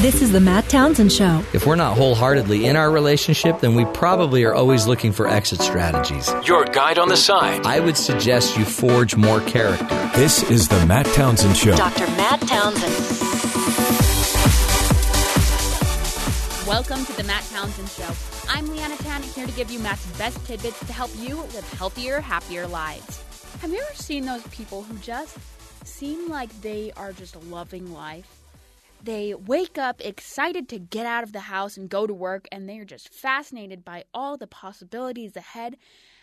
This is the Matt Townsend Show. If we're not wholeheartedly in our relationship, then we probably are always looking for exit strategies. Your guide on the side. I would suggest you forge more character. This is the Matt Townsend Show. Dr. Matt Townsend. Welcome to the Matt Townsend Show. I'm Leanna Tan, here to give you Matt's best tidbits to help you live healthier, happier lives. Have you ever seen those people who just seem like they are just loving life? They wake up excited to get out of the house and go to work, and they're just fascinated by all the possibilities ahead,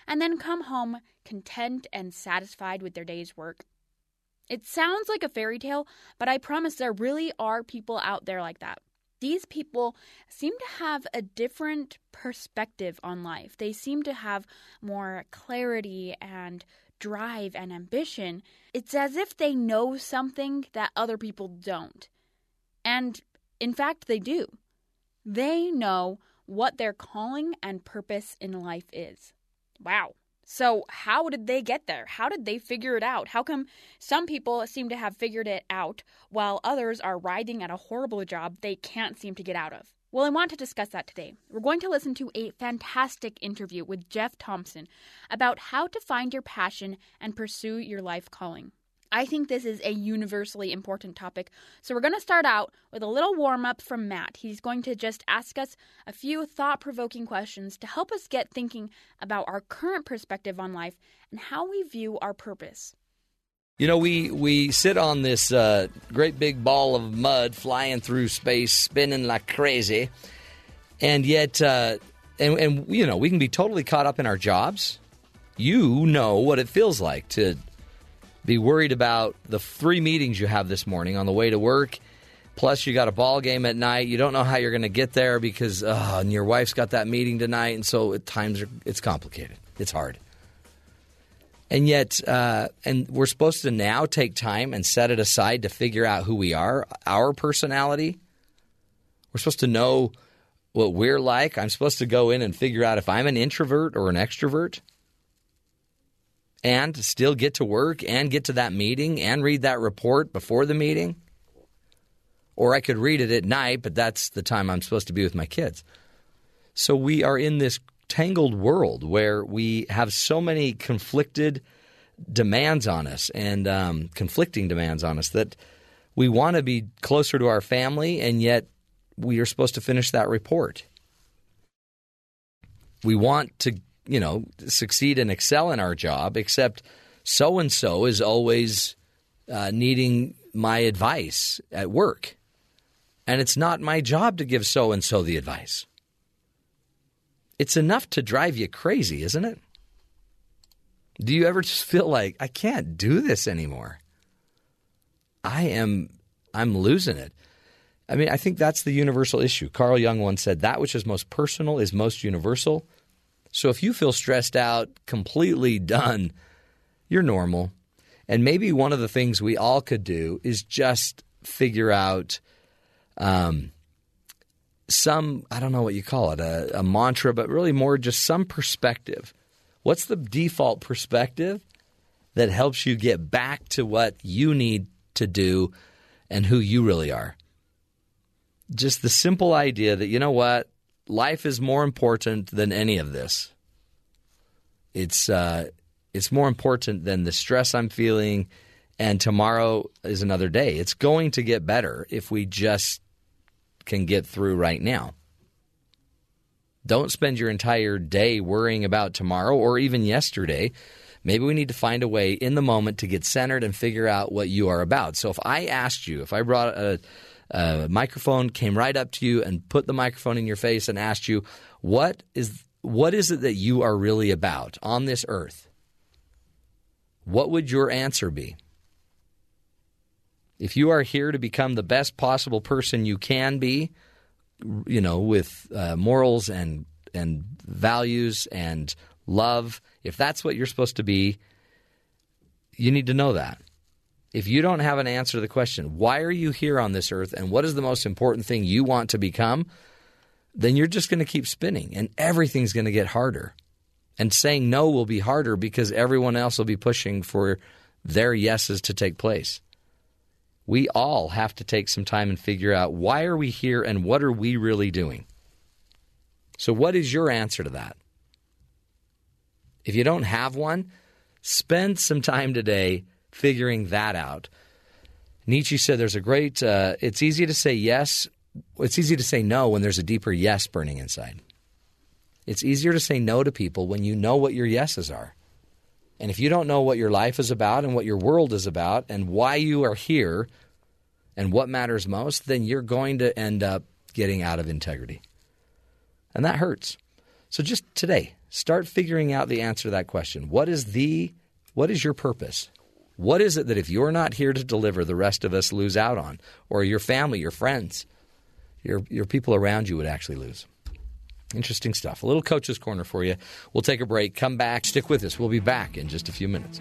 and then come home content and satisfied with their day's work. It sounds like a fairy tale, but I promise there really are people out there like that. These people seem to have a different perspective on life. They seem to have more clarity and drive and ambition. It's as if they know something that other people don't. And in fact, they do. They know what their calling and purpose in life is. Wow. So, how did they get there? How did they figure it out? How come some people seem to have figured it out while others are writhing at a horrible job they can't seem to get out of? Well, I want to discuss that today. We're going to listen to a fantastic interview with Jeff Thompson about how to find your passion and pursue your life calling. I think this is a universally important topic. So, we're going to start out with a little warm up from Matt. He's going to just ask us a few thought provoking questions to help us get thinking about our current perspective on life and how we view our purpose. You know, we, we sit on this uh, great big ball of mud flying through space, spinning like crazy. And yet, uh, and, and, you know, we can be totally caught up in our jobs. You know what it feels like to be worried about the three meetings you have this morning on the way to work. Plus, you got a ball game at night. You don't know how you're going to get there because uh, and your wife's got that meeting tonight, and so at times it's complicated. It's hard. And yet, uh, and we're supposed to now take time and set it aside to figure out who we are, our personality. We're supposed to know what we're like. I'm supposed to go in and figure out if I'm an introvert or an extrovert and still get to work and get to that meeting and read that report before the meeting. Or I could read it at night, but that's the time I'm supposed to be with my kids. So we are in this tangled world where we have so many conflicted demands on us and um, conflicting demands on us that we want to be closer to our family, and yet we are supposed to finish that report. We want to you know, succeed and excel in our job, except so and so is always uh, needing my advice at work. And it's not my job to give so and so the advice. It's enough to drive you crazy, isn't it? Do you ever just feel like, I can't do this anymore? I am, I'm losing it. I mean, I think that's the universal issue. Carl Jung once said, That which is most personal is most universal. So if you feel stressed out, completely done, you're normal. And maybe one of the things we all could do is just figure out um, some, I don't know what you call it, a, a mantra, but really more just some perspective. What's the default perspective that helps you get back to what you need to do and who you really are? Just the simple idea that, you know what, life is more important than any of this. It's uh, it's more important than the stress I'm feeling, and tomorrow is another day. It's going to get better if we just can get through right now. Don't spend your entire day worrying about tomorrow or even yesterday. Maybe we need to find a way in the moment to get centered and figure out what you are about. So if I asked you, if I brought a a microphone came right up to you and put the microphone in your face and asked you, "What is what is it that you are really about on this earth?" What would your answer be? If you are here to become the best possible person you can be, you know, with uh, morals and and values and love, if that's what you're supposed to be, you need to know that if you don't have an answer to the question, why are you here on this earth and what is the most important thing you want to become, then you're just going to keep spinning and everything's going to get harder. And saying no will be harder because everyone else will be pushing for their yeses to take place. we all have to take some time and figure out why are we here and what are we really doing. So, what is your answer to that? If you don't have one, spend some time today figuring that out. Nietzsche said there's a great, uh, it's easy to say yes, it's easy to say no when there's a deeper yes burning inside. It's easier to say no to people when you know what your yeses are. And if you don't know what your life is about and what your world is about and why you are here and what matters most, then you're going to end up getting out of integrity. And that hurts. So just today, start figuring out the answer to that question. What is the what is your purpose? What is it that if you're not here to deliver, the rest of us lose out on, or your family, your friends, your your people around you would actually lose? Interesting stuff. A little coach's corner for you. We'll take a break. Come back. Stick with us. We'll be back in just a few minutes.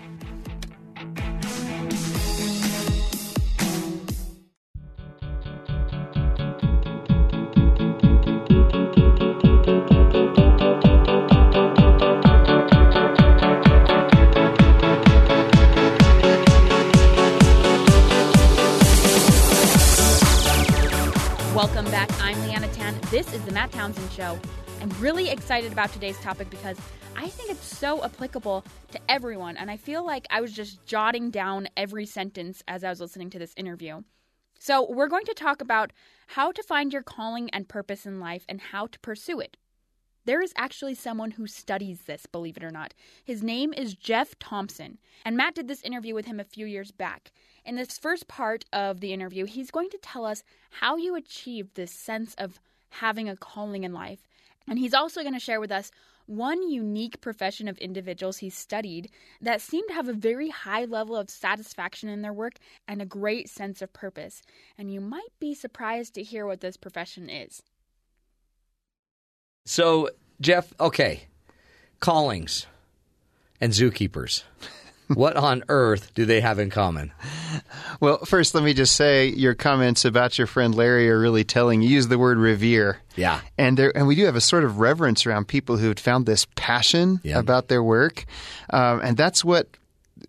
This is the Matt Townsend Show. I'm really excited about today's topic because I think it's so applicable to everyone. And I feel like I was just jotting down every sentence as I was listening to this interview. So, we're going to talk about how to find your calling and purpose in life and how to pursue it. There is actually someone who studies this, believe it or not. His name is Jeff Thompson, and Matt did this interview with him a few years back. In this first part of the interview, he's going to tell us how you achieve this sense of having a calling in life. And he's also going to share with us one unique profession of individuals he's studied that seem to have a very high level of satisfaction in their work and a great sense of purpose. And you might be surprised to hear what this profession is. So, Jeff, okay, callings and zookeepers. what on earth do they have in common? Well, first, let me just say your comments about your friend Larry are really telling. You use the word revere. Yeah. And there, and we do have a sort of reverence around people who had found this passion Yeah. about their work, um, and that's what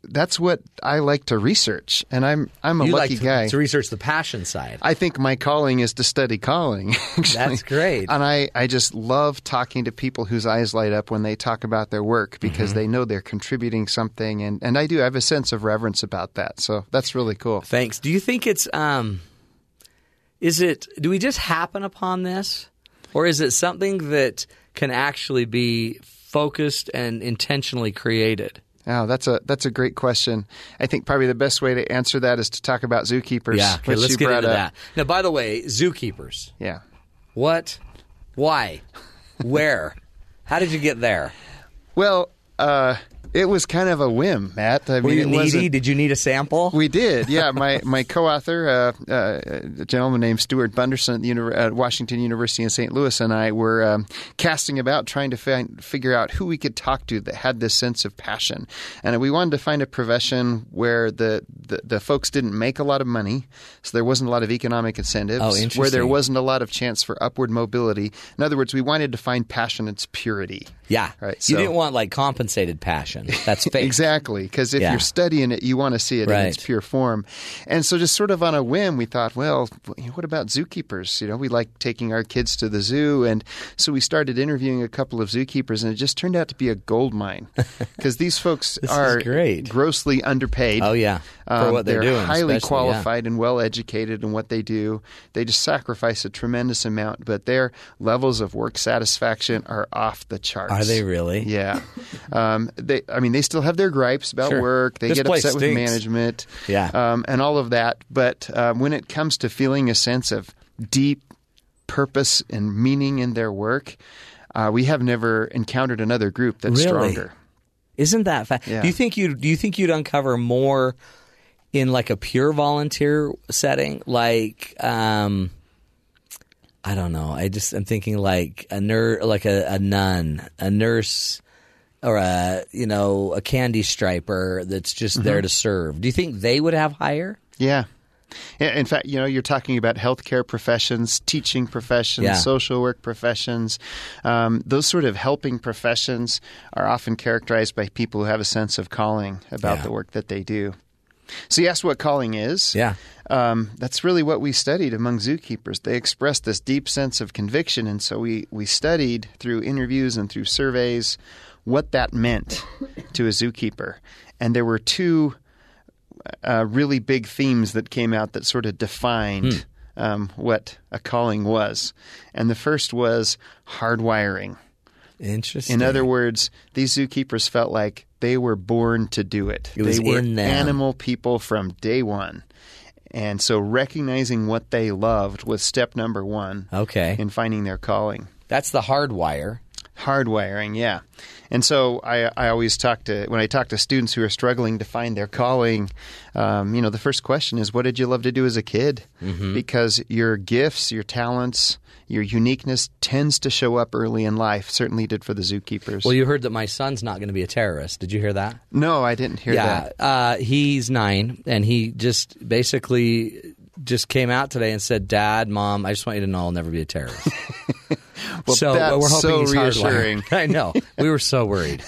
that's what I like to research. And I'm I'm a you lucky like to, guy. to research the passion side. I think my calling is to study calling. actually. That's great. And I, I just love talking to people whose eyes light up when they talk about their work because Mm-hmm. they know they're contributing something. And, and I do I have a sense of reverence about that. So that's really cool. Thanks. Do you think it's um is it do we just happen upon this or is it something that can actually be focused and intentionally created? Oh, that's a that's a great question. I think probably the best way to answer that is to talk about zookeepers. Yeah, okay, let's get into up. that. Now, by the way, zookeepers. Yeah. What? Why? Where? How did you get there? Well, uh, it was kind of a whim, Matt. I Were mean, you needy? Did you need a sample? We did, yeah. My my co-author, uh, uh, a gentleman named Stuart Bunderson at, at Washington University in St. Louis, and I were um, casting about trying to find, figure out who we could talk to that had this sense of passion, and we wanted to find a profession where the, the, the folks didn't make a lot of money, so there wasn't a lot of economic incentives, Oh, where there wasn't a lot of chance for upward mobility. In other words, we wanted to find passion its purity. yeah. Right, you didn't want like compensated passion. That's fake. Exactly, because if Yeah. you're studying it, you want to see it Right. in its pure form. And so, just sort of on a whim, we thought, well, what about zookeepers? You know, we like taking our kids to the zoo, and so we started interviewing a couple of zookeepers, and it just turned out to be a gold mine because these folks are great. grossly underpaid. Oh yeah, for Um, what they're, doing, highly especially, yeah. qualified and well educated in what they do. They just sacrifice a tremendous amount, but their levels of work satisfaction are off the charts. Are they really? Yeah. Um, they, I mean, they still have their gripes about Sure. work. They This get upset with management, Yeah. um, and all of that. But um, when it comes to feeling a sense of deep purpose and meaning in their work, uh, we have never encountered another group that's Really? stronger. Isn't that fa- Yeah. Do you think you do you think you'd uncover more in like a pure volunteer setting, like um, I don't know. I just I'm thinking like a nur like a, a nun, a nurse, or a you know a candy striper that's just Mm-hmm. there to serve. Do you think they would have higher? Yeah. In in fact, you know, you're talking about healthcare professions, teaching professions, Yeah. social work professions. Um, those sort of helping professions are often characterized by people who have a sense of calling about Yeah. the work that they do. So you asked what calling is. Yeah. Um, that's really what we studied among zookeepers. They expressed this deep sense of conviction, and so we, we studied through interviews and through surveys what that meant to a zookeeper. And there were two uh, really big themes that came out that sort of defined um, what a calling was. And the first was hardwiring. Interesting. In other words, these zookeepers felt like they were born to do it. It they were animal people from day one. And so recognizing what they loved was step number one okay. in finding their calling. That's the hard wire. Hardwiring, yeah. And so I, I always talk to, when I talk to students who are struggling to find their calling, um, you know, the first question is, what did you love to do as a kid? Mm-hmm. Because your gifts, your talents, your uniqueness tends to show up early in life. Certainly did for the zookeepers. Well, you heard that my son's not going to be a terrorist. Did you hear that? no, I didn't hear yeah, that. uh, he's nine, and he just basically just came out today and said, "Dad, Mom, I just want you to know I'll never be a terrorist." Well, so that's we're hoping so he's hardwired. reassuring. I know. We were so worried,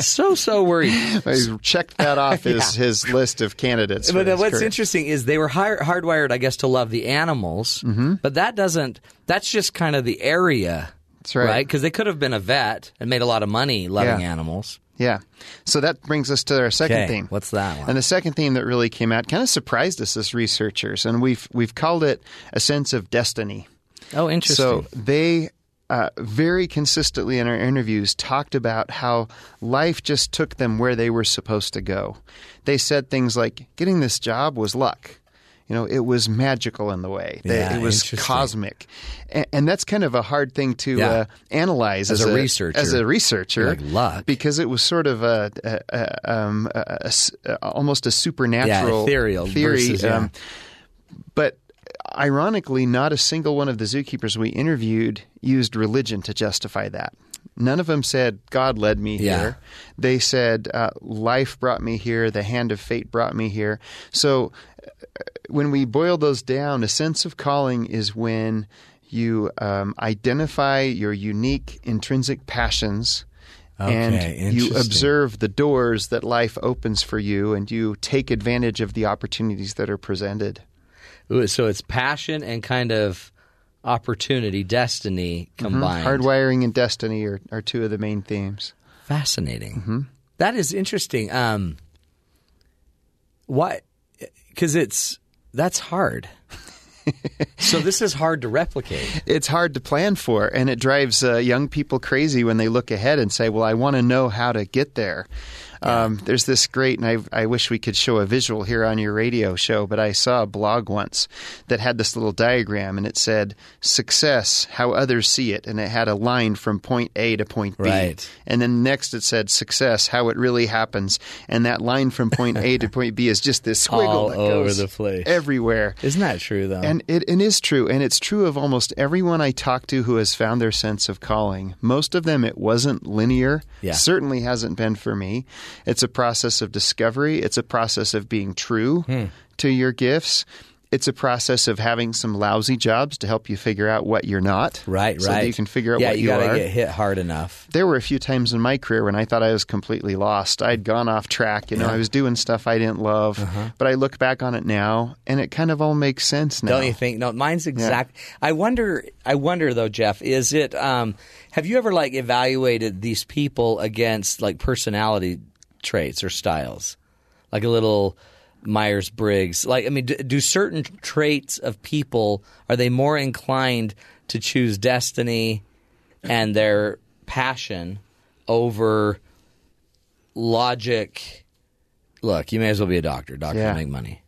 so so worried. I checked that off his, his list of candidates. But what's career. interesting is they were hard, hardwired, I guess, to love the animals. Mm-hmm. But that doesn't. That's just kind of the area, That's right. Because they could have been a vet and made a lot of money loving Yeah. animals. Yeah. So that brings us to our second Okay, theme. what's that one? And the second theme that really came out kind of surprised us as researchers, and we've we've called it a sense of destiny. Oh, interesting. So they uh, very consistently in our interviews talked about how life just took them where they were supposed to go. They said things like, "Getting this job was luck." You know, it was magical in the way. They- Yeah, it was cosmic, and, and that's kind of a hard thing to Yeah. uh, analyze As a researcher. As a researcher, Like luck. because it was sort of a, a, a, um, a- a s- a- almost a supernatural ethereal theory. versus, yeah. um, but ironically, not a single one of the zookeepers we interviewed used religion to justify that. None of them said God led me Yeah. here. They said uh, life brought me here. The hand of fate brought me here. So uh, when we boil those down, a sense of calling is when you um, identify your unique intrinsic passions. Okay, and you observe the doors that life opens for you, and you take advantage of the opportunities that are presented. So it's passion and kind of opportunity, destiny combined. Hardwiring and destiny are, are two of the main themes. Fascinating. Mm-hmm. That is interesting. Um, why? Because it's that's hard. so this is hard to replicate. It's hard to plan for, and it drives uh, young people crazy when they look ahead and say, "Well, I want to know how to get there." Um, there's this great, and I, I wish we could show a visual here on your radio show, but I saw a blog once that had this little diagram, and it said "Success: How Others See It," and it had a line from point A to point B, Right. and then next it said "Success: How It Really Happens," and that line from point A to point B is just this squiggle All that over goes the place. everywhere. Isn't that true though? And it, it is true, and it's true of almost everyone I talk to who has found their sense of calling. Most of them, it wasn't linear. Yeah. Certainly hasn't been for me. It's a process of discovery. It's a process of being true Hmm. to your gifts. It's a process of having some lousy jobs to help you figure out what you're not. right, so right. that you can figure out yeah, what you you gotta are. get hit hard enough. There were a few times in my career when I thought I was completely lost. I'd gone off track. You know, I was doing stuff I didn't love. Uh-huh. But I look back on it now, and it kind of all makes sense now. Don't you think? No, mine's exact. I wonder. I wonder though, Jeff. Is it? Um, have you ever like evaluated these people against like personality traits or styles, like a little Myers Briggs? Like, I mean, do, do certain traits of people are they more inclined to choose destiny and their passion over logic? Look, you may as well be a doctor. Doctors Yeah. make money.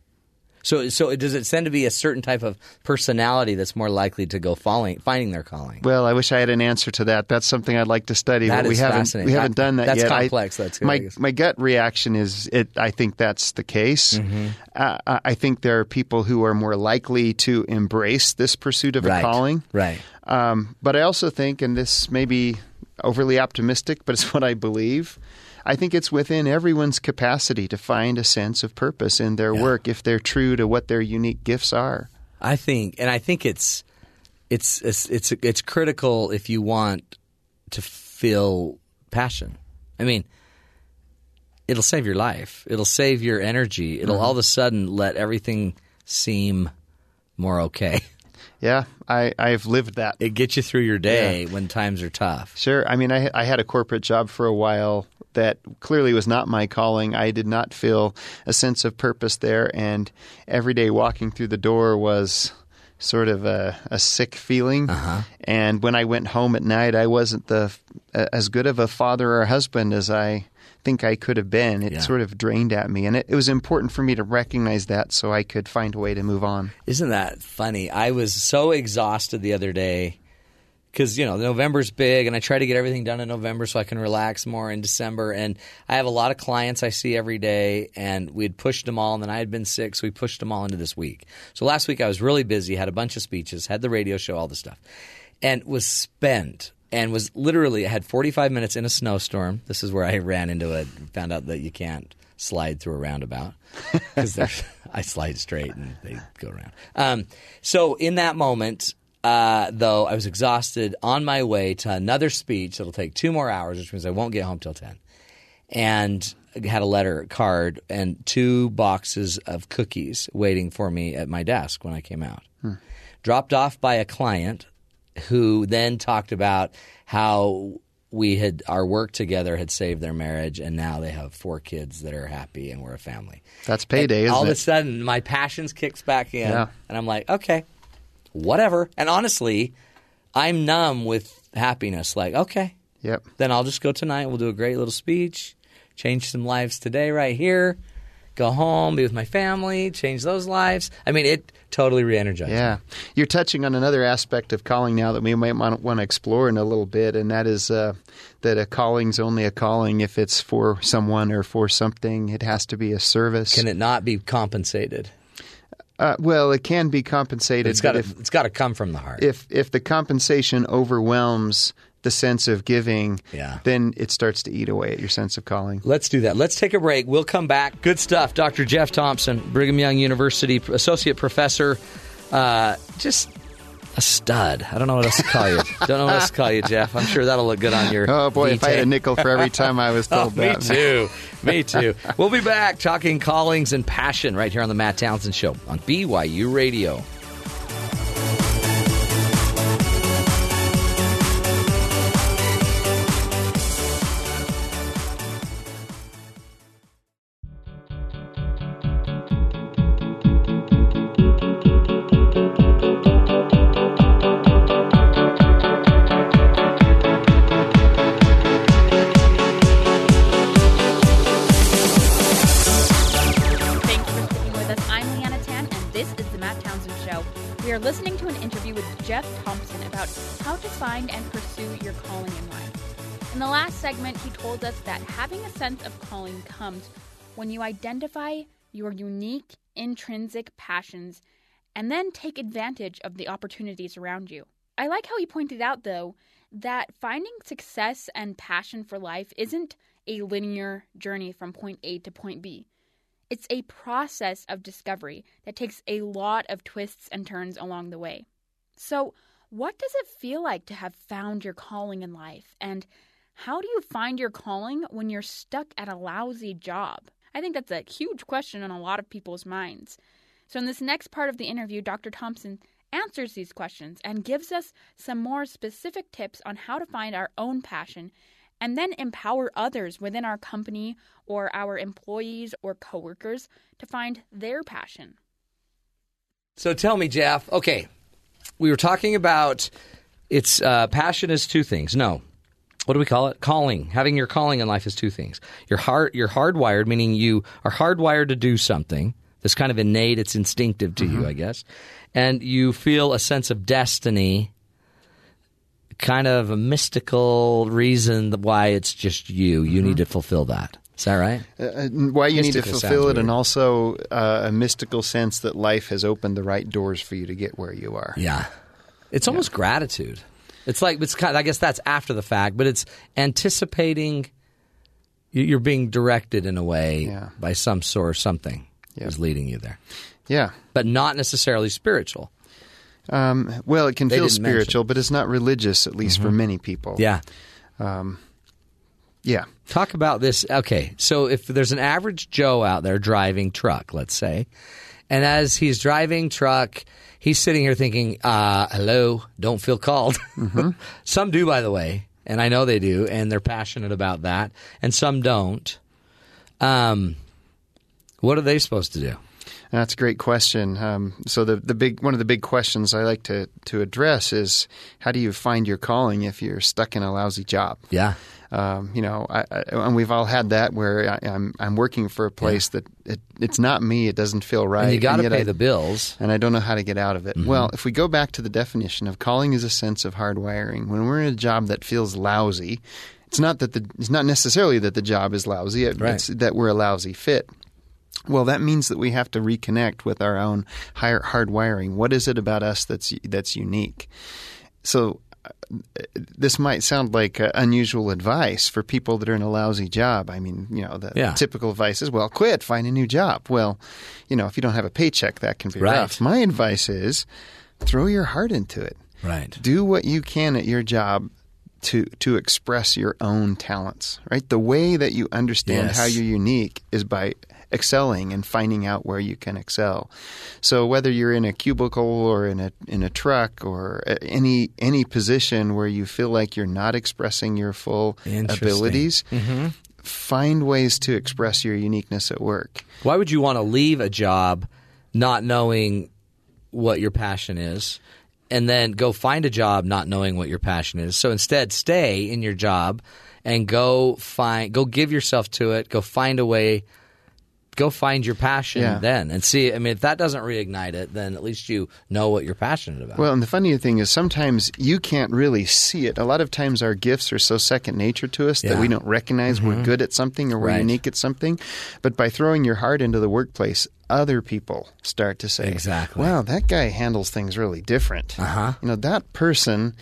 So, so does it tend to be a certain type of personality that's more likely to go falling, finding their calling? Well, I wish I had an answer to that. That's something I'd like to study, That but we haven't we haven't done that that's yet. I- complex. That's good, my my gut reaction is it. I think that's the case. Mm-hmm. Uh, I I think there are people who are more likely to embrace this pursuit of Right. a calling. Right. Um, but I also think, and this may be overly optimistic, but it's what I believe. I think it's within everyone's capacity to find a sense of purpose in their work if they're true to what their unique gifts are. I think, and I think it's it's it's it's, it's critical if you want to feel passion. I mean, it'll save your life. It'll save your energy. It'll mm-hmm. all of a sudden let everything seem more okay. Yeah, I, I've lived that. It gets you through your day when times are tough. Sure. I mean, I, I had a corporate job for a while that clearly was not my calling. I did not feel a sense of purpose there, and every day walking through the door was sort of a, a sick feeling. Uh-huh. And when I went home at night, I wasn't the as good of a father or husband as I think I could have been. It Yeah. sort of drained at me, and it, it was important for me to recognize that so I could find a way to move on. Isn't that funny? I was so exhausted the other day because you know November's big, and I try to get everything done in November so I can relax more in December. And I have a lot of clients I see every day, and we had pushed them all, and then I had been sick, so we pushed them all into this week. So last week I was really busy, had a bunch of speeches, had the radio show, all the stuff, and was spent. And was literally I had 45 minutes in a snowstorm. This is where I ran into it. Found out that you can't slide through a roundabout because I slide straight and they go around. Um, so in that moment, uh, though, I was exhausted on my way to another speech that'll take two more hours, which means I won't get home till ten. And I had a letter card and two boxes of cookies waiting for me at my desk when I came out. Dropped off by a client who then talked about how we had our work together had saved their marriage and now they have four kids that are happy and we're a family. That's payday, And isn't all of a sudden my passions kicks back in Yeah. and I'm like, okay, whatever. And honestly, I'm numb with happiness. Like, okay, Yep. then I'll just go tonight. We'll do a great little speech, change some lives today right here, go home, be with my family, change those lives. I mean, it totally re-energized. me. Yeah, you're touching on another aspect of calling now that we might want to explore in a little bit, and that is uh, that a calling's only a calling if it's for someone or for something. It has to be a service. Can it not be compensated? Uh, well, it can be compensated. It's got. It's got to come from the heart. if if the compensation overwhelms the sense of giving, Yeah. then it starts to eat away at your sense of calling. Let's do that. Let's take a break. We'll come back. Good stuff. Dr. Jeff Thompson, Brigham Young University Associate Professor. Uh, just a stud. I don't know what else to call you. don't know what else to call you, Jeff. I'm sure that'll look good on your. Oh boy, if I had a V-tape. nickel for every time I was Oh, told me that. too. Me too. We'll be back talking callings and passion right here on the Matt Townsend Show on BYU Radio. Segment, he told us that having a sense of calling comes when you identify your unique, intrinsic passions and then take advantage of the opportunities around you. I like how he pointed out, though, that finding success and passion for life isn't a linear journey from point A to point B. It's a process of discovery that takes a lot of twists and turns along the way. So, what does it feel like to have found your calling in life? And how do you find your calling when you're stuck at a lousy job? I think that's a huge question on a lot of people's minds. So, in this next part of the interview, Dr. Thompson answers these questions and gives us some more specific tips on how to find our own passion and then empower others within our company or our employees or coworkers to find their passion. So tell me, Jeff. Okay, we were talking about it's uh, passion is two things. No, what do we call it? Calling. Having your calling in life is two things. You're hard. You're hardwired, meaning you are hardwired to do something. That's kind of innate. It's instinctive to you, I guess, and you feel a sense of destiny. Kind of a mystical reason why it's just you. You need to fulfill that. Is that right? Uh, why you need to fulfill it, and also uh, a mystical sense that life has opened the right doors for you to get where you are. Yeah. It's almost gratitude. It's like it's kind. I guess that's after the fact, but it's anticipating. you- You're being directed in a way Yeah. by some source, something Yeah. is leading you there, Yeah. but not necessarily spiritual. Um, well, it can They feel didn't mention. spiritual, but it's not religious, at least for many people. Yeah, Yeah. Talk about this. Okay, so if there's an average Joe out there driving truck, let's say, and as he's driving truck, he's sitting here thinking, uh, "Hello, don't feel called." some do, by the way, and I know they do, and they're passionate about that, and some don't. Um, what are they supposed to do? That's a great question. Um, so the the big one of the big questions I like to to address is how do you find your calling if you're stuck in a lousy job? Yeah, Um, you know, I, I, and we've all had that where I, I'm I'm working for a place that it, it's not me. It doesn't feel right. and you got to pay I- the bills. and I don't know how to get out of it. Mm-hmm. Well, if we go back to the definition of calling is a sense of hardwiring. When we're in a job that feels lousy, it's not that the it's not necessarily that the job is lousy. It, Right. It's that we're a lousy fit. Well, that means that we have to reconnect with our own higher hardwiring. What is it about us that's that's unique? So this might sound like uh, unusual advice for people that are in a lousy job. I mean, you know, the Yeah. typical advice is, well, quit, find a new job. Well, you know, if you don't have a paycheck, that can be Right. rough. My advice is throw your heart into it. Right. Do what you can at your job to to express your own talents. Right? The way that you understand Yes. how you're unique is by excelling and finding out where you can excel. So whether you're in a cubicle or in a in a truck or uh, any any position where you feel like you're not expressing your full abilities, mm-hmm. find ways to express your uniqueness at work. Why would you want to leave a job not knowing what your passion is and then go find a job not knowing what your passion is? So instead, stay in your job and go find go give yourself to it, go find a way go find your passion Yeah. then and see I mean if that doesn't reignite it, then at least you know what you're passionate about. Well, and the funny thing is sometimes you can't really see it. A lot of times our gifts are so second nature to us that we don't recognize we're good at something or we're Right. unique at something. But by throwing your heart into the workplace, other people start to say, Exactly. Wow, that guy handles things really different. Uh-huh. You know, that person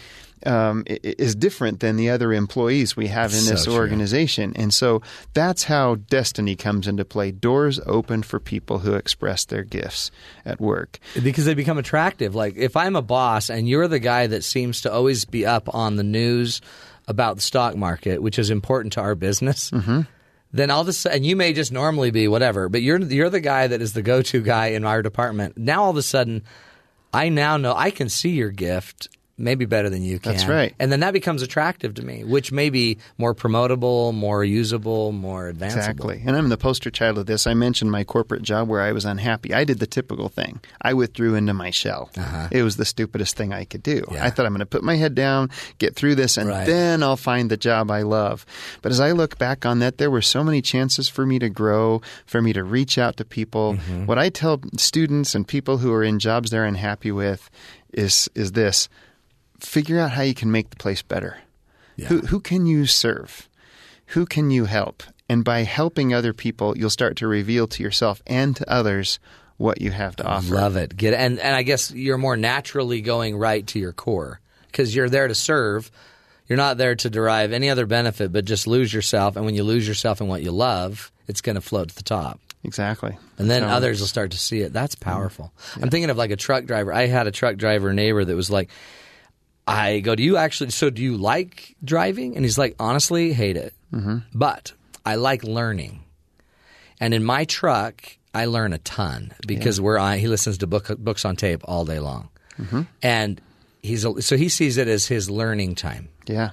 um, is different than the other employees we have in So this true. organization. And so that's how destiny comes into play. Doors open for people who express their gifts at work. because they become attractive. Like if I'm a boss and you're the guy that seems to always be up on the news about the stock market, which is important to our business, then all of a sudden, you may just normally be whatever, but you're you're the guy that is the go-to guy in our department. Now all of a sudden, I now know I can see your gift. Maybe better than you can. That's right. And then that becomes attractive to me, which may be more promotable, more usable, more advanced. Exactly. And I'm the poster child of this. I mentioned my corporate job where I was unhappy. I did the typical thing. I withdrew into my shell. It was the stupidest thing I could do. Uh-huh. Yeah. I thought I'm going to put my head down, get through this, and Right. then I'll find the job I love. But as I look back on that, there were so many chances for me to grow, for me to reach out to people. Mm-hmm. What I tell students and people who are in jobs they're unhappy with is is this figure out how you can make the place better. Who, who can you serve? Who can you help? And by helping other people, you'll start to reveal to yourself and to others what you have to offer. Love it. Get it. And and I guess you're more naturally going right to your core because you're there to serve. You're not there to derive any other benefit, but just lose yourself. And when you lose yourself in what you love, it's going to float to the top. Exactly. And then So- others will start to see it. That's powerful. Mm-hmm. I'm thinking of like a truck driver. I had a truck driver neighbor that was like, I go, Do you actually, so do you like driving? And he's like, Honestly, hate it. Mm-hmm. But I like learning. And in my truck, I learn a ton because we're on, he listens to book, books on tape all day long. And he's, so he sees it as his learning time. Yeah.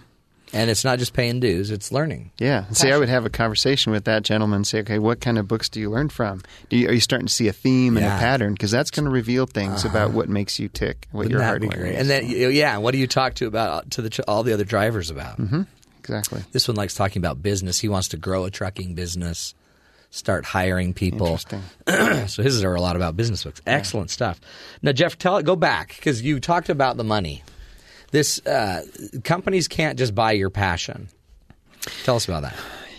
And it's not just paying dues, it's learning. Yeah. See, I would have a conversation with that gentleman and say, okay, what kind of books do you learn from? Do you, are you starting to see a theme and Yeah. Uh-huh. a pattern? Because that's going to reveal things about what makes you tick, what Wouldn't your heart be great? And then, yeah, what do you talk to about to the all the other drivers about? Mm-hmm. exactly. This one likes talking about business. He wants to grow a trucking business, start hiring people. Interesting. so his are a lot about business books. Excellent stuff. Now, Jeff, tell it. go back because you talked about the money. This uh, companies can't just buy your passion. Tell us about that.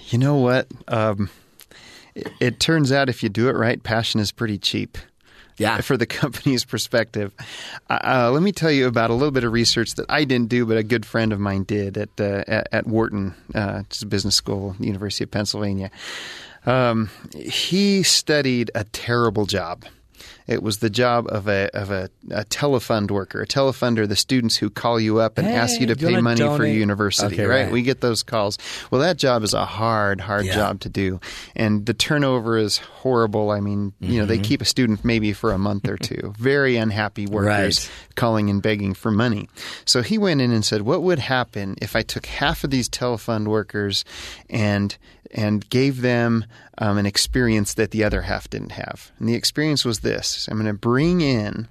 You know what? Um, it, it turns out if you do it right, passion is pretty cheap. Yeah. For the company's perspective, uh, uh, let me tell you about a little bit of research that I didn't do, but a good friend of mine did at uh, at, at Wharton, uh, it's a business school, University of Pennsylvania. Um, he studied a terrible job. It was the job of a of a, a telefund worker. A telefund are the students who call you up and ask you to Hey, pay money for donate? your university, Okay, right? right. We get those calls. Well, that job is a hard, hard Yeah. job to do, and the turnover is horrible. I mean, you know, they Mm-hmm. keep a student maybe for a month or two. Very unhappy workers Right. calling and begging for money. So he went in and said, "What would happen if I took half of these telefund workers and and gave them um, an experience that the other half didn't have?" And the experience was this: I'm going to bring in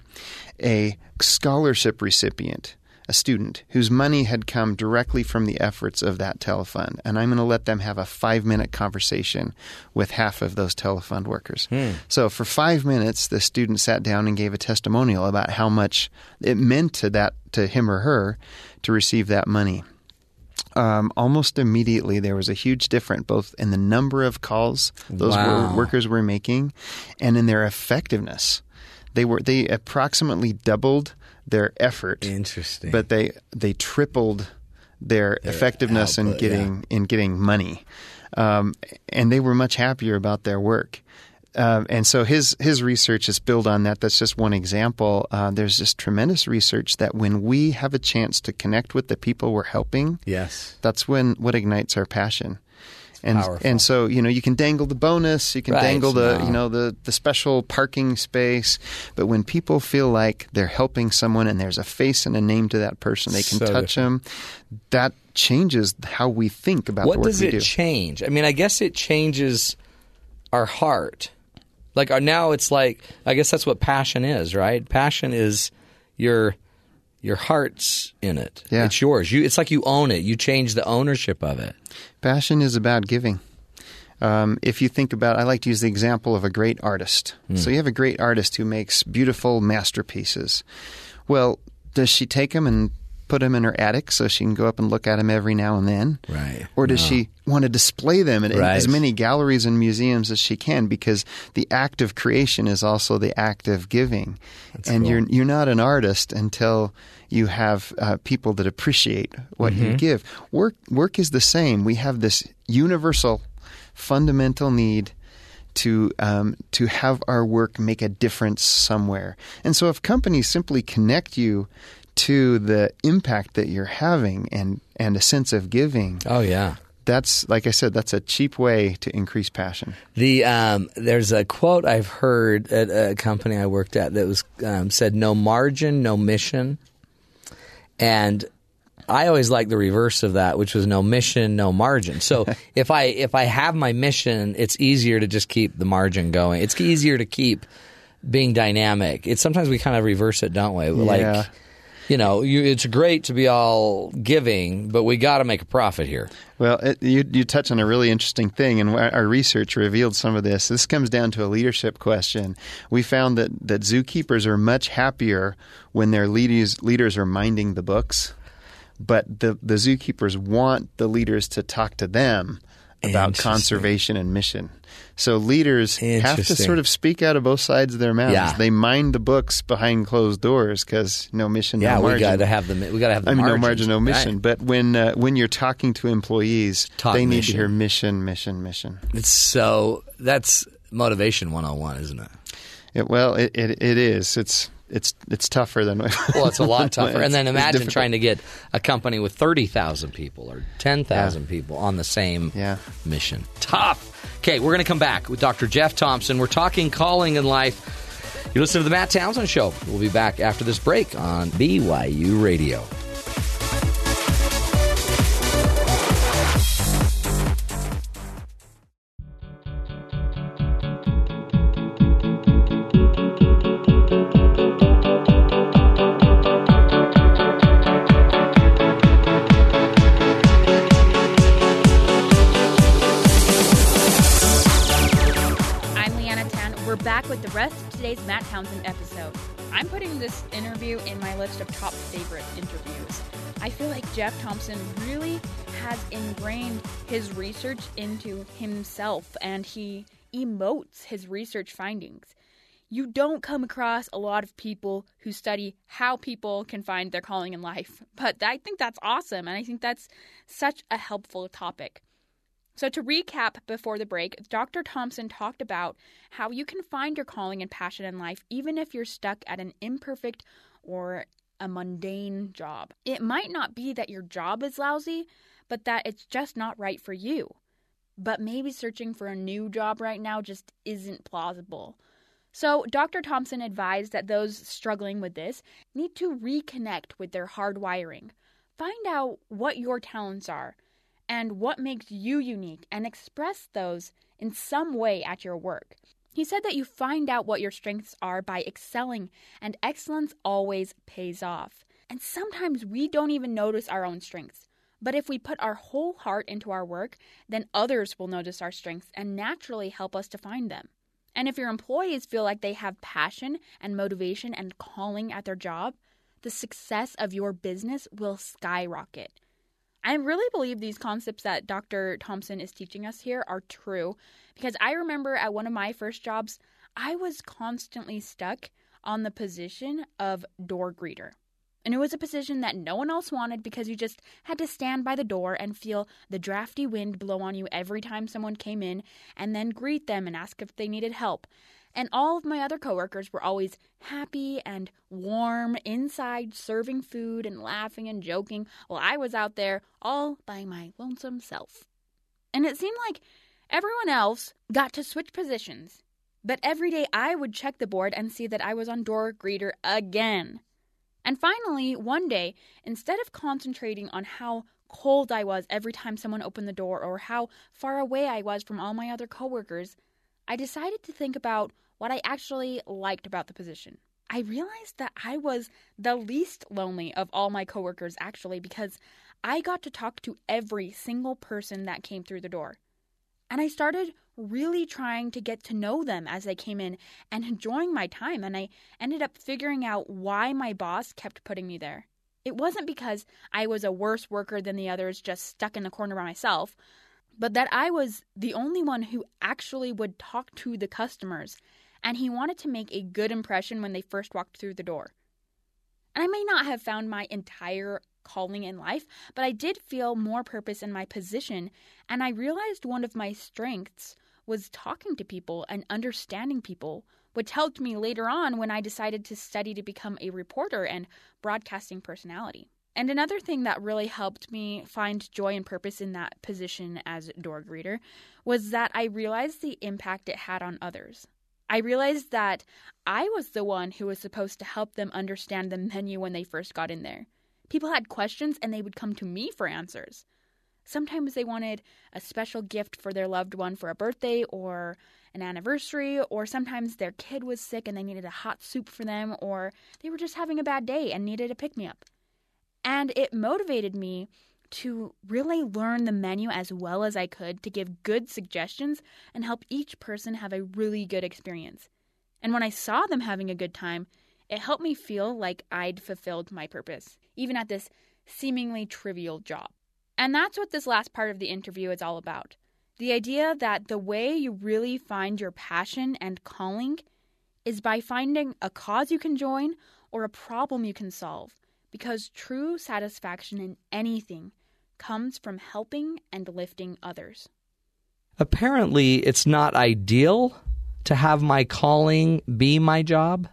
a scholarship recipient. A student whose money had come directly from the efforts of that telefund, and I'm going to let them have a five minute conversation with half of those telefund workers. So, for five minutes, the student sat down and gave a testimonial about how much it meant to that to him or her to receive that money. Um, almost immediately, there was a huge difference both in the number of calls those Wow. wor- workers were making, and in their effectiveness. They were they approximately doubled their effort, Interesting. but they they tripled their, effectiveness in output, getting in getting money, um, and they were much happier about their work. Um, and so his his research is built on that. That's just one example. Uh, there's just tremendous research that when we have a chance to connect with the people we're helping, yes. that's when what ignites our passion. And powerful. and so you know you can dangle the bonus, you can Right, dangle the no. you know the the special parking space, but when people feel like they're helping someone and there's a face and a name to that person, they can So touch them. That changes how we think about what the work does we it do. change? I mean, I guess it changes our heart. Like our, now, it's like I guess that's what passion is, right? Passion is your your heart's in it. Yeah. It's yours. You. It's like you own it. You change the ownership of it. Passion is about giving. Um, if you think about, I like to use the example of a great artist. So you have a great artist who makes beautiful masterpieces. Well, does she take them and put them in her attic so she can go up and look at them every now and then? Right. Or does she want to display them in, Right. as many galleries and museums as she can? Because the act of creation is also the act of giving, and cool. you're you're not an artist until you have uh, people that appreciate what Mm-hmm. you give. Work work is the same. We have this universal, fundamental need to um, to have our work make a difference somewhere. And so, if companies simply connect you to the impact that you're having and and a sense of giving, Oh yeah. that's like I said, that's a cheap way to increase passion. The um, there's a quote I've heard at a company I worked at that was um, said, "No margin, no mission," and I always like the reverse of that, which was no mission, no margin. So if I if I have my mission, it's easier to just keep the margin going. It's easier to keep being dynamic. It's sometimes we kind of reverse it, don't we? Like, Yeah. You know, you, it's great to be all giving, but we got to make a profit here. Well, it, you you touch on a really interesting thing, and our our research revealed some of this. This comes down to a leadership question. We found that that zookeepers are much happier when their leaders leaders are minding the books, but the the zookeepers want the leaders to talk to them about conservation and mission. So leaders have to sort of speak out of both sides of their mouths. Yeah. They mind the books behind closed doors because no mission, Yeah, no we got to have the we got to have the I mean, margins. no margin, no mission. Right. But when uh, when you're talking to employees, Talk they need to hear mission, mission, mission. It's so that's motivation 101, isn't it? It, well, it, it it is. It's it's it's tougher than. Well, it's a lot tougher. and then imagine trying to get a company with 30,000 people or 10,000 people on the same Yeah. mission. Tough. Okay, we're going to come back with Dr. Jeff Thompson. We're talking calling in life. You listen to the Matt Townsend Show. We'll be back after this break on BYU Radio. Jeff Thompson really has ingrained his research into himself and he emotes his research findings. You don't come across a lot of people who study how people can find their calling in life, but I think that's awesome and I think that's such a helpful topic. So, to recap before the break, Dr. Thompson talked about how you can find your calling and passion in life even if you're stuck at an imperfect or a mundane job. It might not be that your job is lousy, but that it's just not right for you. But maybe searching for a new job right now just isn't plausible. So, Dr. Thompson advised that those struggling with this need to reconnect with their hard wiring. Find out what your talents are and what makes you unique and express those in some way at your work. He said that you find out what your strengths are by excelling, and excellence always pays off. And sometimes we don't even notice our own strengths. But if we put our whole heart into our work, then others will notice our strengths and naturally help us to find them. And if your employees feel like they have passion and motivation and calling at their job, the success of your business will skyrocket. I really believe these concepts that Dr. Thompson is teaching us here are true because I remember at one of my first jobs, I was constantly stuck on the position of door greeter. And it was a position that no one else wanted because you just had to stand by the door and feel the drafty wind blow on you every time someone came in and then greet them and ask if they needed help. And all of my other coworkers were always happy and warm inside, serving food and laughing and joking, while I was out there all by my lonesome self. And it seemed like everyone else got to switch positions. But every day I would check the board and see that I was on door greeter again. And finally, one day, instead of concentrating on how cold I was every time someone opened the door or how far away I was from all my other coworkers, I decided to think about what I actually liked about the position. I realized that I was the least lonely of all my coworkers actually because I got to talk to every single person that came through the door. And I started really trying to get to know them as they came in and enjoying my time. And I ended up figuring out why my boss kept putting me there. It wasn't because I was a worse worker than the others, just stuck in the corner by myself, but that I was the only one who actually would talk to the customers and he wanted to make a good impression when they first walked through the door. And I may not have found my entire calling in life, but I did feel more purpose in my position, and I realized one of my strengths was talking to people and understanding people, which helped me later on when I decided to study to become a reporter and broadcasting personality. And another thing that really helped me find joy and purpose in that position as door greeter was that I realized the impact it had on others. I realized that I was the one who was supposed to help them understand the menu when they first got in there. People had questions and they would come to me for answers. Sometimes they wanted a special gift for their loved one for a birthday or an anniversary, or sometimes their kid was sick and they needed a hot soup for them, or they were just having a bad day and needed a pick me up. And it motivated me to really learn the menu as well as I could to give good suggestions and help each person have a really good experience. And when I saw them having a good time, it helped me feel like I'd fulfilled my purpose, even at this seemingly trivial job. And that's what this last part of the interview is all about. The idea that the way you really find your passion and calling is by finding a cause you can join or a problem you can solve, because true satisfaction in anything comes from helping and lifting others. Apparently, it's not ideal to have my calling be my job.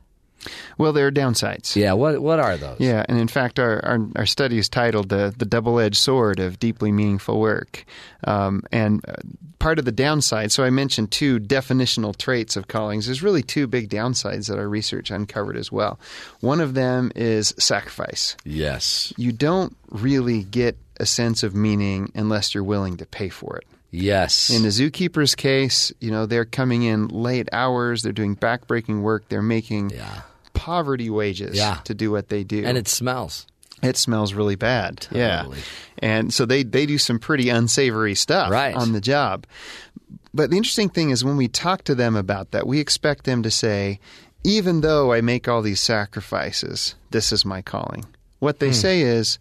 Well, there are downsides. Yeah, what what are those? Yeah, and in fact, our, our, our study is titled the, the Double Edged Sword of Deeply Meaningful Work. Um, and uh, part of the downside, so I mentioned two definitional traits of callings. There's really two big downsides that our research uncovered as well. One of them is sacrifice. Yes. You don't really get a sense of meaning unless you're willing to pay for it. Yes. In the zookeeper's case, you know, they're coming in late hours, they're doing backbreaking work, they're making yeah. poverty wages Yeah. to do what they do. And it smells. it smells really bad. Yeah. And so they, they do some pretty unsavory stuff Right. on the job. But the interesting thing is when we talk to them about that, we expect them to say, even though I make all these sacrifices, this is my calling. What Hmm. they say is,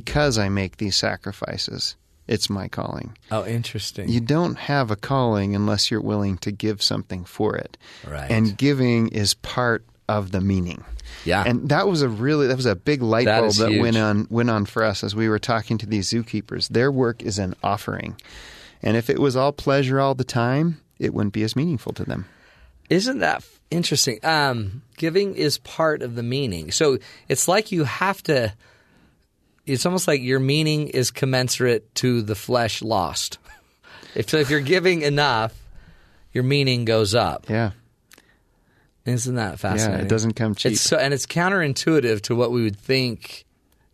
because I make these sacrifices, it's my calling. Oh, interesting. You don't have a calling unless you're willing to give something for it. Right. And giving is part of the meaning. Yeah. And that was a really that was a big light That bulb that huge. went on went on for us as we were talking to these zookeepers. Their work is an offering. And if it was all pleasure all the time, it wouldn't be as meaningful to them. Isn't that f- interesting? Um, giving is part of the meaning. So it's like you have to. It's almost like your meaning is commensurate to the flesh lost. If if you're giving enough, your meaning goes up. Yeah. Isn't that fascinating? Yeah, it doesn't come cheap. It's so, and it's counterintuitive to what we would think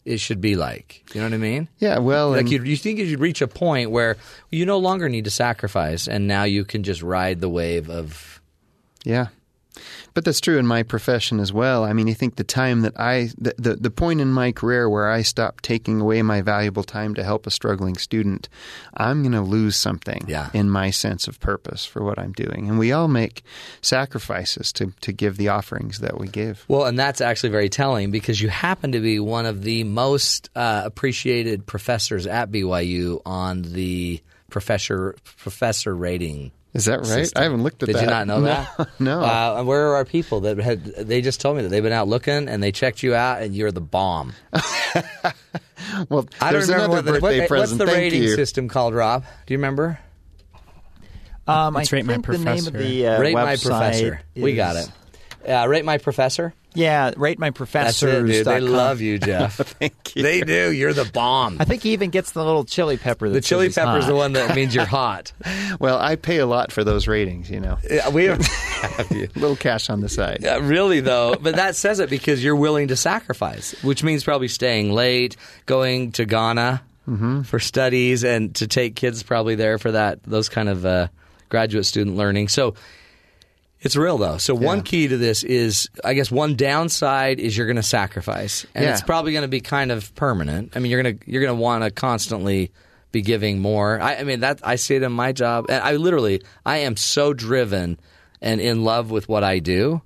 it should be like. You know what I mean? Yeah, well, Like you, you think you should reach a point where you no longer need to sacrifice, and now you can just ride the wave of Yeah. But that's true in my profession as well. I mean, you think the time that I, the, the, the point in my career where I stopped taking away my valuable time to help a struggling student, I'm going to lose something Yeah. in my sense of purpose for what I'm doing. And we all make sacrifices to, to give the offerings that we give. Well, and that's actually very telling because you happen to be one of the most uh, appreciated professors at BYU on the professor professor rating. Is that right? system. I haven't looked at Did that. Did you not know No, that? no. Uh, where are our people that had? They just told me that they've been out looking and they checked you out and you're the bomb. well, I don't remember another what the, birthday what- what's the Thank rating you. system called, Rob? Do you remember? Um, It's I Rate My think the name of Professor. the uh, Rate my website professor. We got it. Uh, rate my professor. Yeah, rate my That's professor. it, dude. They love you, Jeff. Thank you. They do. You're the bomb. I think he even gets the little chili pepper. That The chili pepper is the one that means you're hot. Well, I pay a lot for those ratings, you know. Yeah, we have, have you. A little cash on the side. Yeah, really though, but that says it because you're willing to sacrifice, which means probably staying late, going to Ghana for studies, and to take kids probably there for that those kind of uh, graduate student learning. So it's real though. So one key to this is, I guess, one downside is you're going to sacrifice, and Yeah. it's probably going to be kind of permanent. I mean, you're gonna you're gonna want to constantly be giving more. I, I mean, that I see it in my job, and I literally I am so driven and in love with what I do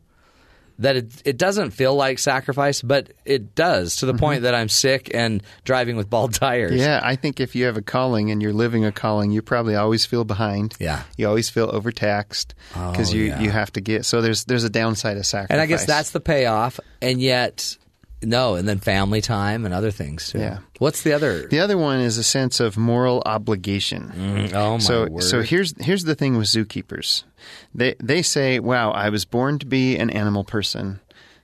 that it, it doesn't feel like sacrifice, but it does to the point that I'm sick and driving with bald tires. Mm-hmm. Yeah, I think if you have a calling and you're living a calling, you probably always feel behind. Yeah. you always feel overtaxed because Oh, you yeah. you have to get. So there's there's a downside of sacrifice. And I guess that's the payoff. And yet, no, and then family time and other things too. Yeah. What's the other? the other one is a sense of moral obligation. Mm, oh my so word. so here's here's the thing with zookeepers. They they say, "Wow, I was born to be an animal person.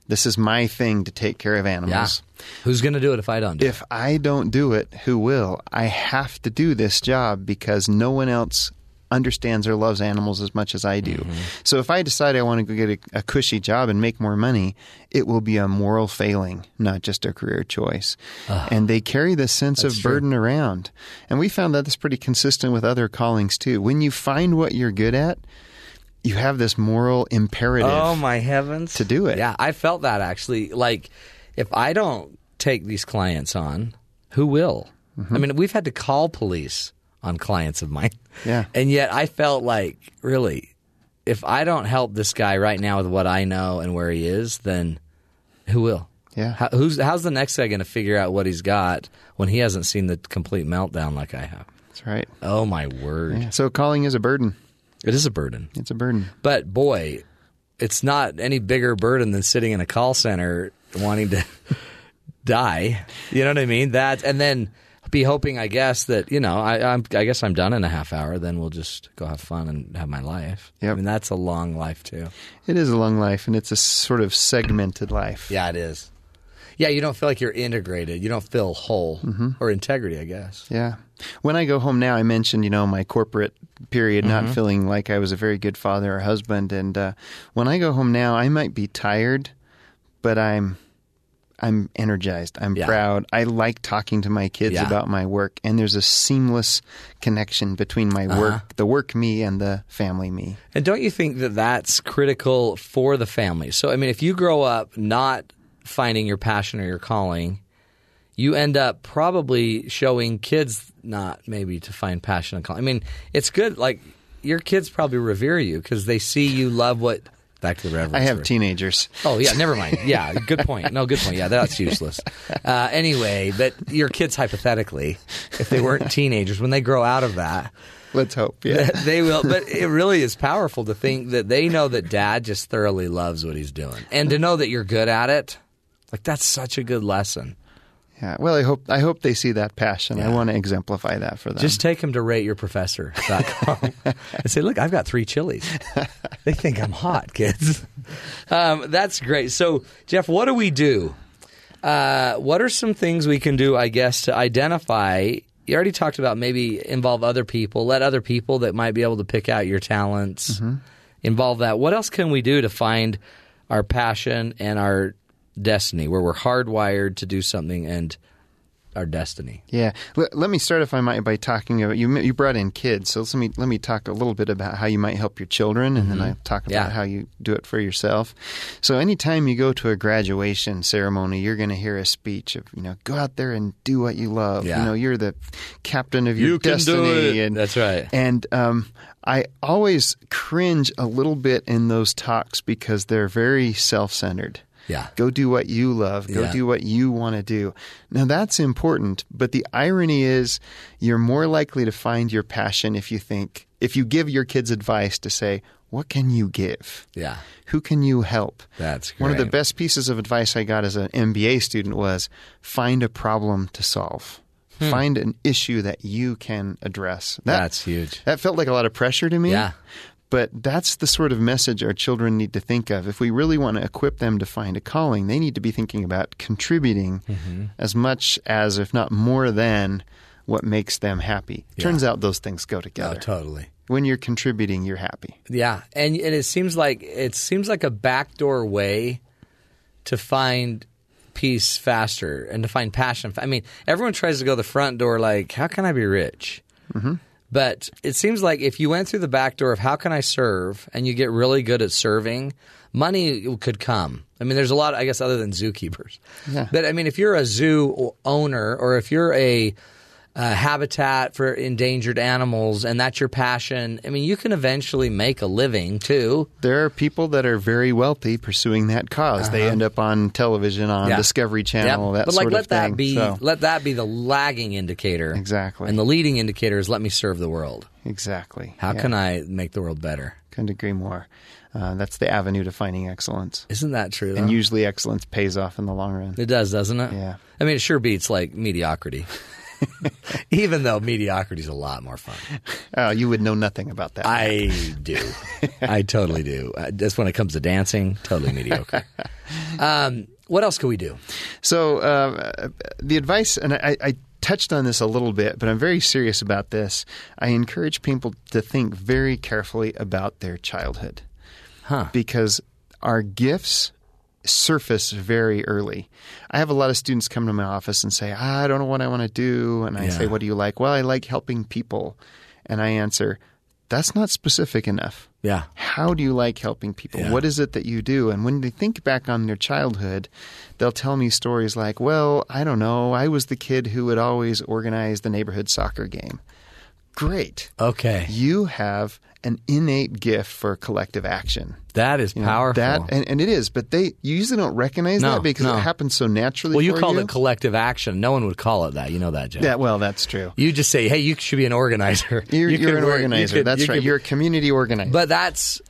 This is my thing to take care of animals." yeah. Who's going to do it if I don't do it? If I don't do it, who will? I have to do this job because no one else understands or loves animals as much as I do. Mm-hmm. So if I decide I want to go get a, a cushy job and make more money, it will be a moral failing, not just a career choice. and they carry this sense of That's true. burden around. And we found that that's pretty consistent with other callings too. When you find what you're good at, you have this moral imperative. Oh my heavens! to do it. Yeah, I felt that actually. Like, if I don't take these clients on, who will? Mm-hmm. I mean, we've had to call police on clients of mine. Yeah. and yet I felt like really, if I don't help this guy right now with what I know and where he is, then who will? Yeah. How, who's how's the next guy going to figure out what he's got when he hasn't seen the complete meltdown like I have? That's right. Oh my word! Yeah. So calling is a burden. It is a burden. It's a burden. But boy, it's not any bigger burden than sitting in a call center wanting to die. You know what I mean? That and then be hoping, I guess, that you know, I, I'm, I guess I'm done in a half hour. Then we'll just go have fun and have my life. Yeah, I mean, that's a long life too. It is a long life, and it's a sort of segmented life. Yeah, it is. Yeah, you don't feel like you're integrated. You don't feel whole or integrity. I guess. Yeah. When I go home now, I mentioned, you know, my corporate period, Mm-hmm. not feeling like I was a very good father or husband. And uh, when I go home now, I might be tired, but I'm I'm energized. I'm Yeah. proud. I like talking to my kids Yeah. about my work, and there's a seamless connection between my Uh-huh. work, the work me, and the family me. And don't you think that that's critical for the family? So, I mean, if you grow up not finding your passion or your calling, you end up probably showing kids not maybe to find passion and calling. I mean, it's good. Like your kids probably revere you because they see you love what. Back to the reverence. I have word. teenagers. Oh yeah, never mind. Yeah, good point. No, good point. Yeah, that's useless. Uh, anyway, but your kids hypothetically, if they weren't teenagers, when they grow out of that, Let's hope. Yeah. they will. But it really is powerful to think that they know that dad just thoroughly loves what he's doing, and to know that you're good at it. Like that's such a good lesson. Yeah. Well, I hope I hope they see that passion. I want to exemplify that for them. Just take them to rateyourprofessor.com and say, look, I've got three chilies. They think I'm hot, kids. Um, that's great. So, Jeff, what do we do? Uh, what are some things we can do, I guess, to identify? You already talked about maybe involve other people, let other people that might be able to pick out your talents, involve that. What else can we do to find our passion and our destiny, where we're hardwired to do something and our destiny? Yeah, let, let me start, if I might, by talking about you. You brought in kids, so let me let me talk a little bit about how you might help your children, and then I'll talk about Yeah. how you do it for yourself. So, anytime you go to a graduation ceremony, you're going to hear a speech of you know, go out there and do what you love. Yeah. You know, you're the captain of your You destiny, and That's right. And um, I always cringe a little bit in those talks because they're very self-centered. Yeah. Go do what you love. Go Yeah. do what you want to do. Now, that's important, but the irony is you're more likely to find your passion if you think, if you give your kids advice to say, what can you give? Yeah. Who can you help? That's One of the best pieces of advice I got as an MBA student was find a problem to solve. Find an issue that you can address. That, Hmm. That's huge. That felt like a lot of pressure to me. Yeah. But that's the sort of message our children need to think of. If we really want to equip them to find a calling, they need to be thinking about contributing Mm-hmm. as much as, if not more than, what makes them happy. Turns out those things go together. Oh, totally. when you're contributing, you're happy. Yeah, and, and it seems like it seems like a backdoor way to find peace faster and to find passion. I mean, everyone tries to go the front door, like, how can I be rich? Mm-hmm. But it seems like if you went through the back door of how can I serve, and you get really good at serving, money could come. I mean, there's a lot, I guess, other than zookeepers. Yeah. But I mean, if you're a zoo owner, or if you're a uh, habitat for endangered animals, and that's your passion. I mean, you can eventually make a living too. There are people that are very wealthy pursuing that because They end up on television, on Uh-huh. Yeah. Discovery Channel, Yep. that but sort like, let of thing. that be So, let that be the lagging indicator. Exactly. And the leading indicator is let me serve the world. exactly. How Yeah. can I make the world better? Couldn't agree more. Uh, that's the avenue to finding excellence. Isn't that true? And usually excellence pays off in the long run. It does, doesn't it? Yeah. I mean, it sure beats like mediocrity. Even though mediocrity is a lot more fun. Oh, you would know nothing about that. I do. I totally do. Uh, Just when it comes to dancing, totally mediocre. Um, what else can we do? So uh, the advice, and I, I touched on this a little bit, but I'm very serious about this. I encourage people to think very carefully about their childhood, Huh. because our gifts surface very early. I have a lot of students come to my office and say, "I don't know what I want to do," and I Yeah. say, "What do you like?" Well, I like helping people, and I answer, "That's not specific enough." Yeah. How do you like helping people? Yeah. What is it that you do? And when they think back on their childhood, they'll tell me stories like, well, I don't know, I was the kid who would always organize the neighborhood soccer game. Great. Okay. You have an innate gift for collective action. That is You know, powerful. That and, and it is, but they you usually don't recognize No, that because no. it happens so naturally. well, you called you. it collective action. No one would call it that. You know that, Jeff. Yeah, well, that's true. You just say, "Hey, you should be an organizer." You're, You are an work- organizer. could- that's right. could- You're a community organizer. But that's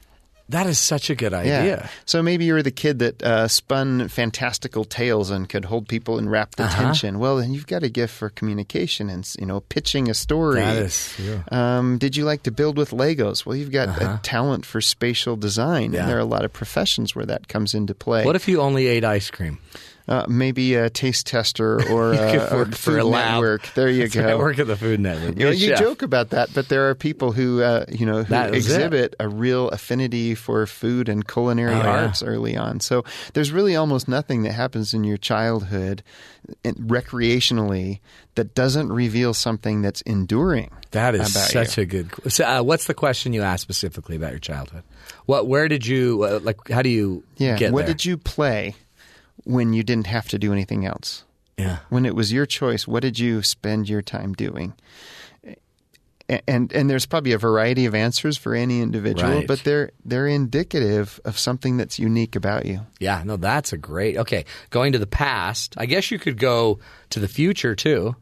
that is such a good idea. Yeah. So maybe you were the kid that uh, spun fantastical tales and could hold people in rapt Uh-huh. attention. Well, then you've got a gift for communication and you know pitching a story. That is, yeah. Um, did you like to build with Legos? Well, you've got a talent for spatial design, Uh-huh. Yeah. and there are a lot of professions where that comes into play. What if you only ate ice cream? Uh, maybe a taste tester or You a, could a work for food a lab. network? There you That's go. right, work at the Food Network. You, know, you joke about that, but there are people who, uh, you know, who was it. exhibit a real affinity for food and culinary Oh, yeah. arts early on. So there's really almost nothing that happens in your childhood, recreationally, that doesn't reveal something that's enduring. That is such you. a good. So, uh, what's the question you asked specifically about your childhood? What? Where did you uh, like? How do you Yeah. get what did you play when you didn't have to do anything else? Yeah. when it was your choice, what did you spend your time doing? And and there's probably a variety of answers for any individual, Right. but they're they're indicative of something that's unique about you. Yeah. No, that's a great. Okay, going to the past. I guess you could go to the future too.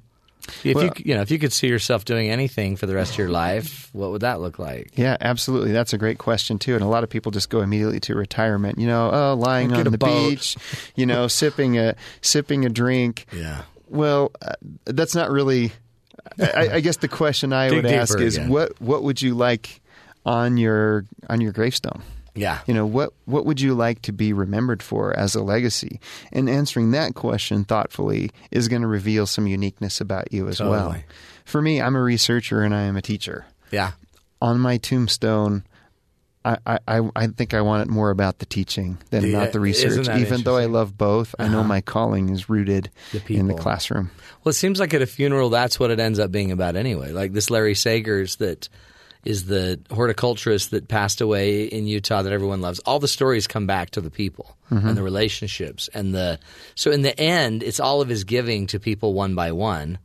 If Well- you you know if you could see yourself doing anything for the rest of your life, what would that look like? Yeah, absolutely. That's a great question too. And a lot of people just go immediately to retirement. You know, oh, lying on the boat. beach, you know, sipping a sipping a drink. Yeah. Well, uh, that's not really. I, I guess the question I Dig would ask is again. what what would you like on your on your gravestone? Yeah. You know what what would you like to be remembered for as a legacy? And answering that question thoughtfully is going to reveal some uniqueness about you as well. For me, I'm a researcher and I am a teacher. Yeah. On my tombstone, I, I, I- think I want it more about the teaching than Yeah, about the research. Even though I love both, I know uh-huh. my calling is rooted The in the classroom. Well, it seems like at a funeral, that's what it ends up being about anyway. Like this Larry Sagers that is the horticulturist that passed away in Utah that everyone loves. All the stories come back to the people mm-hmm. and the relationships and the. So in the end, it's all of his giving to people one by one.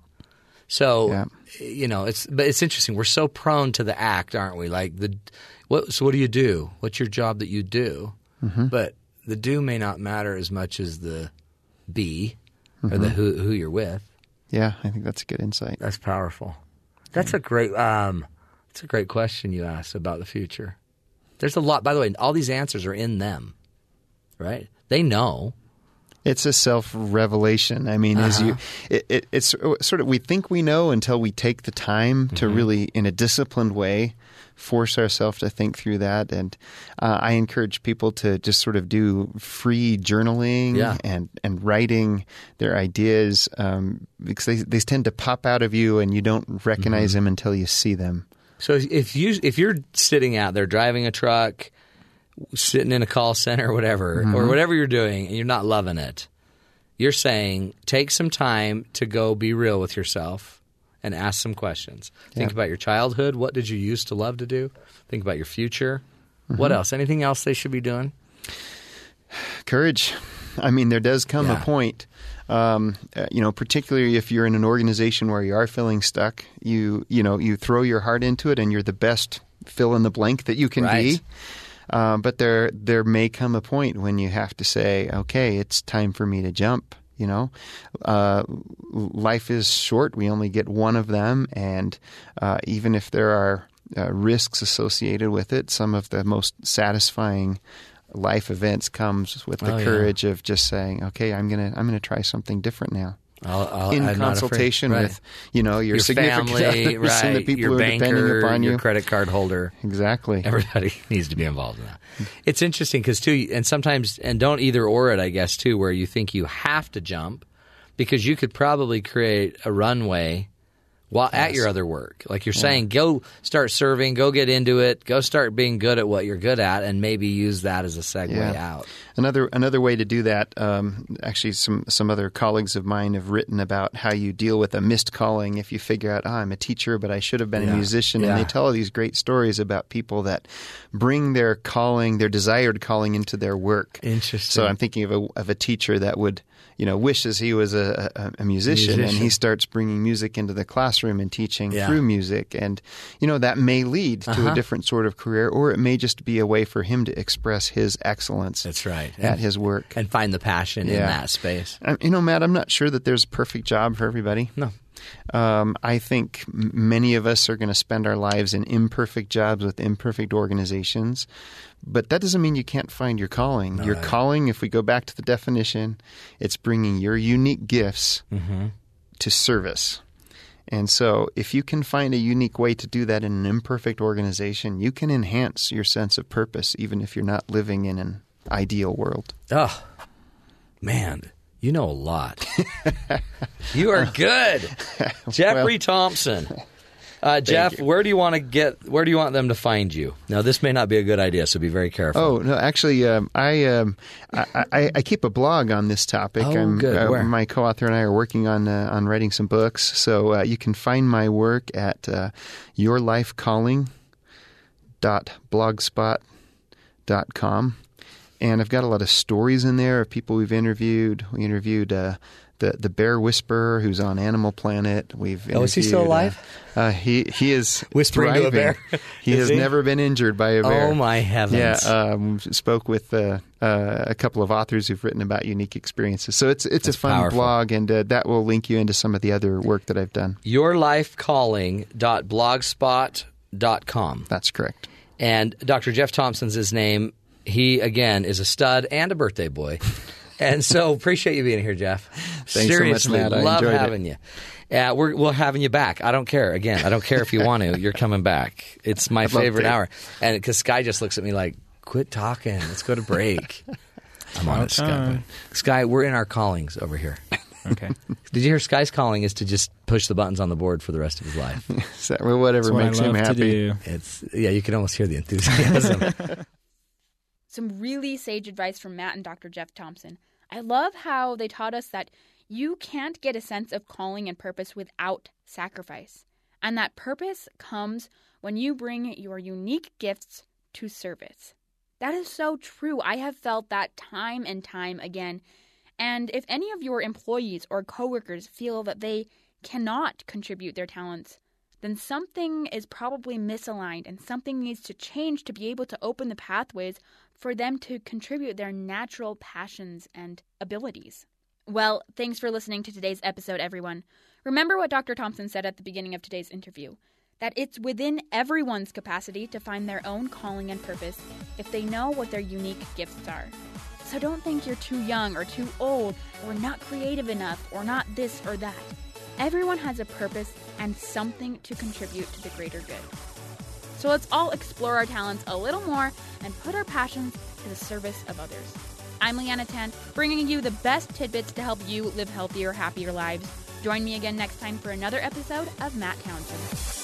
So Yeah. you know, it's but it's interesting. We're so prone to the act, aren't we? Like the what? So what do you do? What's your job that you do? Mm-hmm. But the do may not matter as much as the be or the mm-hmm. who who you're with. Yeah, I think that's a good insight. That's powerful. That's a great. Um, that's a great question you asked about the future. There's a lot. By the way, all these answers are in them, right? They know. It's a self revelation. I mean, as Uh-huh. you, it, it, it's sort of we think we know until we take the time to Mm-hmm. really, in a disciplined way, force ourselves to think through that. And uh, I encourage people to just sort of do free journaling Yeah. and and writing their ideas um, because they they tend to pop out of you and you don't recognize Mm-hmm. them until you see them. So if you if you're sitting out there driving a truck, sitting in a call center or whatever, or mm-hmm. whatever you're doing, and you're not loving it, you're saying take some time to go be real with yourself and ask some questions. Think about your childhood. What did you used to love to do? Think about your future. What mm-hmm. else? Anything else they should be doing? courage. I mean, there does come Yeah. a point, um, uh, you know, particularly if you're in an organization where you are feeling stuck. You, you know, you throw your heart into it, and you're the best fill in the blank that you can Right. be. Um, but there, there may come a point when you have to say, "Okay, it's time for me to jump." You know, uh, life is short. We only get one of them, and uh, even if there are uh, risks associated with it, some of the most satisfying life events comes with the Oh, yeah. courage of just saying, "Okay, I'm gonna I'm gonna try something different now." I'll, I'll, In I'm consultation Right. with you know your, your significant family, others right? and the people your who are banker, depending upon your you. credit card holder. Exactly. Everybody needs to be involved in that. It's interesting because too, and sometimes, and don't either or it, I guess too, where you think you have to jump because you could probably create a runway while at your other work. Like you're saying, go start serving, go get into it, go start being good at what you're good at, and maybe use that as a segue Yeah. out. Another another way to do that. Um, actually, some some other colleagues of mine have written about how you deal with a missed calling if you figure out, oh, I'm a teacher, but I should have been Yeah. a musician. Yeah. And they tell all these great stories about people that bring their calling, their desired calling, into their work. Interesting. So I'm thinking of a of a teacher that would. You know, wishes he was a, a, a musician, and Musician. he starts bringing music into the classroom and teaching Yeah. through music, and you know that may lead to Uh-huh. a different sort of career, or it may just be a way for him to express his excellence That's right. at his work. and find the passion in that space. Um, You know, Matt, I'm not sure that there's a perfect job for everybody. No. Um, I think many of us are going to spend our lives in imperfect jobs with imperfect organizations, but that doesn't mean you can't find your calling. your calling, if we go back to the definition, it's bringing your unique gifts to service. And so, if you can find a unique way to do that in an imperfect organization, you can enhance your sense of purpose, even if you're not living in an ideal world. Oh, man, you know a lot. you are good, Jeffrey Thompson. Uh, Jeff, where do you want to get? Where do you want them to find you? Now, this may not be a good idea, so be very careful. Oh no! Actually, um, I, um, I, I I keep a blog on this topic. Oh, I'm, good. uh, Where? my co-author and I are working on uh, on writing some books. So uh, you can find my work at uh, yourlifecalling.blogspot.com. And I've got a lot of stories in there of people we've interviewed. We interviewed uh, the the bear whisperer who's on Animal Planet. We've Oh, is he still uh, alive? Uh, he he is Whispering to a bear? He has he? never been injured by a bear. Oh, my heavens. Yeah, um, spoke with uh, uh, a couple of authors who've written about unique experiences. So it's it's That's a fun powerful. blog, and uh, that will link you into some of the other work that I've done. yourlifecalling.blogspot.com. That's correct. And Dr. Jeff Thompson's his name. He, again, is a stud and a birthday boy. and so appreciate you being here, Jeff. Thanks so much, Seriously, Matt. I love enjoyed it. having you. Yeah, we're we're having you back. I don't care. Again, I don't care if you want to. You're coming back. It's my favorite hour. And because Sky just looks at me like, "Quit talking. Let's go to break." I'm on it, Sky. Sky, we're in our callings over here. Okay. Did you hear Sky's calling is to just push the buttons on the board for the rest of his life? So, well, whatever That's what makes I him love to happy. do. It's yeah, you can almost hear the enthusiasm. Some really sage advice from Matt and Dr. Jeff Thompson. I love how they taught us that you can't get a sense of calling and purpose without sacrifice. And that purpose comes when you bring your unique gifts to service. That is so true. I have felt that time and time again. And if any of your employees or coworkers feel that they cannot contribute their talents, then something is probably misaligned and something needs to change to be able to open the pathways for them to contribute their natural passions and abilities. Well, thanks for listening to today's episode, everyone. Remember what Dr. Thompson said at the beginning of today's interview that it's within everyone's capacity to find their own calling and purpose if they know what their unique gifts are. So don't think you're too young or too old or not creative enough or not this or that. Everyone has a purpose and something to contribute to the greater good. So let's all explore our talents a little more and put our passions to the service of others. I'm Leanna Tan, bringing you the best tidbits to help you live healthier, happier lives. Join me again next time for another episode of Matt Townsend.